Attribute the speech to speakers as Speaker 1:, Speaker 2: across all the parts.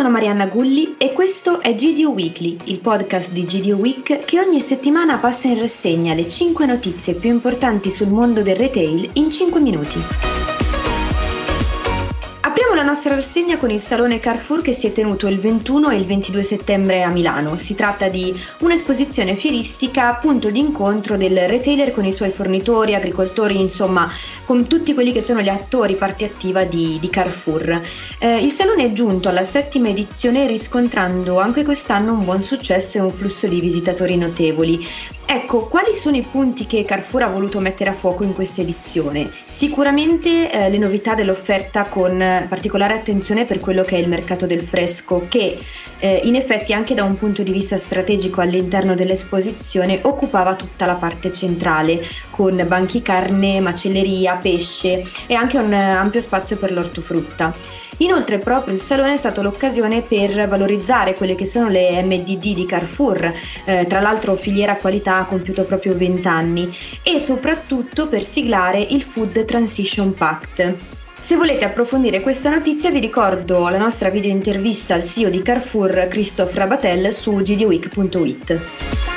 Speaker 1: sono Marianna Gulli e questo è GDO Weekly, il podcast di GDO Week che ogni settimana passa in rassegna le 5 notizie più importanti sul mondo del retail in 5 minuti. La nostra rassegna con il salone Carrefour che si è tenuto il 21 e il 22 settembre a Milano. Si tratta di un'esposizione fieristica, punto d'incontro del retailer con i suoi fornitori, agricoltori, insomma, con tutti quelli che sono gli attori parte attiva di, di Carrefour. Eh, il salone è giunto alla settima edizione riscontrando anche quest'anno un buon successo e un flusso di visitatori notevoli. Ecco, quali sono i punti che Carrefour ha voluto mettere a fuoco in questa edizione? Sicuramente eh, le novità dell'offerta con particolare attenzione per quello che è il mercato del fresco, che eh, in effetti anche da un punto di vista strategico all'interno dell'esposizione occupava tutta la parte centrale, con banchi carne, macelleria, pesce e anche un ampio spazio per l'ortofrutta. Inoltre proprio il salone è stato l'occasione per valorizzare quelle che sono le MDD di Carrefour, eh, tra l'altro filiera qualità ha compiuto proprio 20 anni, e soprattutto per siglare il Food Transition Pact. Se volete approfondire questa notizia vi ricordo la nostra video intervista al CEO di Carrefour Christophe Rabatel su gdweek.it.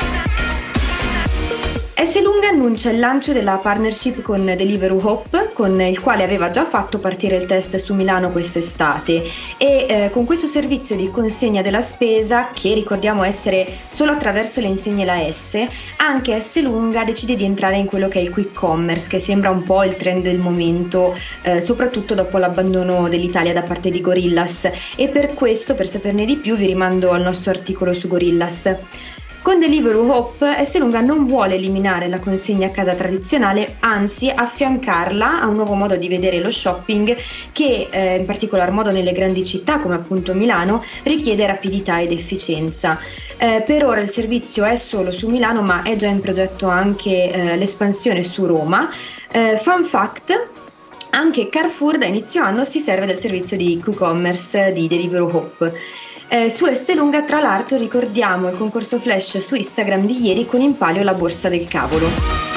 Speaker 1: S. Lunga annuncia il lancio della partnership con Deliveroo Hope, con il quale aveva già fatto partire il test su Milano quest'estate e eh, con questo servizio di consegna della spesa, che ricordiamo essere solo attraverso le insegne la S, anche S. Lunga decide di entrare in quello che è il quick commerce, che sembra un po' il trend del momento, eh, soprattutto dopo l'abbandono dell'Italia da parte di Gorillas e per questo, per saperne di più, vi rimando al nostro articolo su Gorillas. Con Deliveroo Hope Esselunga non vuole eliminare la consegna a casa tradizionale, anzi affiancarla a un nuovo modo di vedere lo shopping che eh, in particolar modo nelle grandi città come appunto Milano richiede rapidità ed efficienza. Eh, per ora il servizio è solo su Milano ma è già in progetto anche eh, l'espansione su Roma. Eh, fun fact, anche Carrefour da inizio anno si serve del servizio di Q-commerce di Deliveroo Hope. Eh, su Esselunga, tra l'altro, ricordiamo il concorso flash su Instagram di ieri con in palio la borsa del cavolo.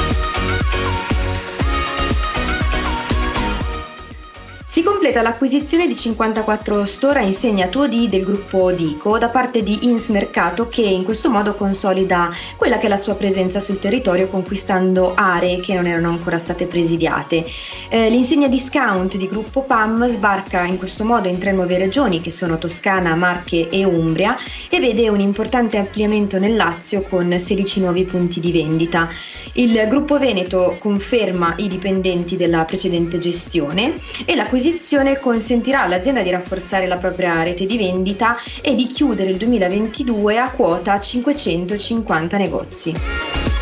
Speaker 1: Si completa l'acquisizione di 54 store a insegna 2D del gruppo Dico da parte di Ins Mercato che in questo modo consolida quella che è la sua presenza sul territorio conquistando aree che non erano ancora state presidiate. Eh, l'insegna discount di gruppo PAM sbarca in questo modo in tre nuove regioni che sono Toscana, Marche e Umbria e vede un importante ampliamento nel Lazio con 16 nuovi punti di vendita. Il gruppo Veneto conferma i dipendenti della precedente gestione e l'acquisizione l'acquisizione consentirà all'azienda di rafforzare la propria rete di vendita e di chiudere il 2022 a quota 550 negozi.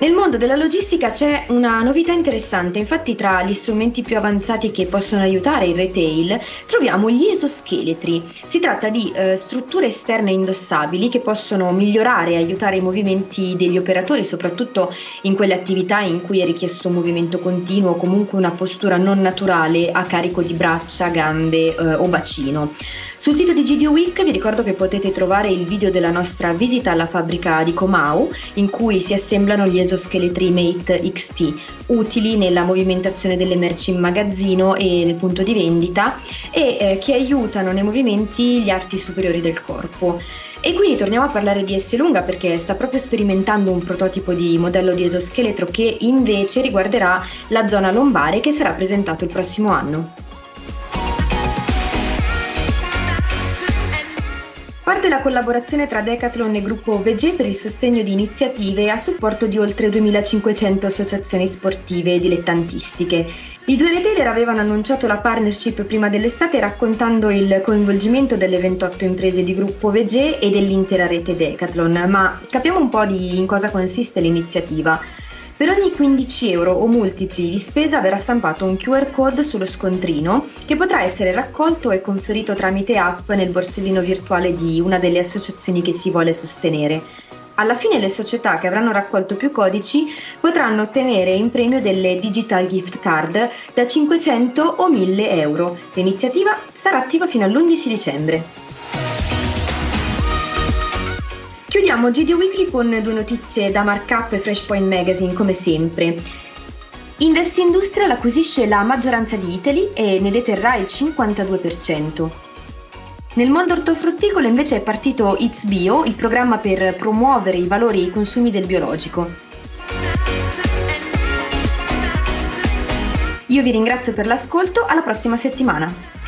Speaker 1: Nel mondo della logistica c'è una novità interessante, infatti tra gli strumenti più avanzati che possono aiutare il retail troviamo gli esoscheletri. Si tratta di eh, strutture esterne indossabili che possono migliorare e aiutare i movimenti degli operatori, soprattutto in quelle attività in cui è richiesto un movimento continuo o comunque una postura non naturale a carico di braccia, gambe eh, o bacino. Sul sito di GD Week vi ricordo che potete trovare il video della nostra visita alla fabbrica di Comau in cui si assemblano gli esoscheletri Mate XT, utili nella movimentazione delle merci in magazzino e nel punto di vendita e eh, che aiutano nei movimenti gli arti superiori del corpo. E quindi torniamo a parlare di S perché sta proprio sperimentando un prototipo di modello di esoscheletro che invece riguarderà la zona lombare che sarà presentato il prossimo anno. Parte la collaborazione tra Decathlon e gruppo VG per il sostegno di iniziative a supporto di oltre 2500 associazioni sportive e dilettantistiche. I due retailer avevano annunciato la partnership prima dell'estate raccontando il coinvolgimento delle 28 imprese di gruppo VG e dell'intera rete Decathlon, ma capiamo un po' di in cosa consiste l'iniziativa. Per ogni 15 euro o multipli di spesa verrà stampato un QR code sullo scontrino che potrà essere raccolto e conferito tramite app nel borsellino virtuale di una delle associazioni che si vuole sostenere. Alla fine le società che avranno raccolto più codici potranno ottenere in premio delle digital gift card da 500 o 1000 euro. L'iniziativa sarà attiva fino all'11 dicembre. Chiudiamo GD Weekly con due notizie da Markup e Freshpoint Magazine come sempre. Investindustrial acquisisce la maggioranza di Italy e ne deterrà il 52%. Nel mondo ortofrutticolo invece è partito It's Bio, il programma per promuovere i valori e i consumi del biologico. Io vi ringrazio per l'ascolto, alla prossima settimana.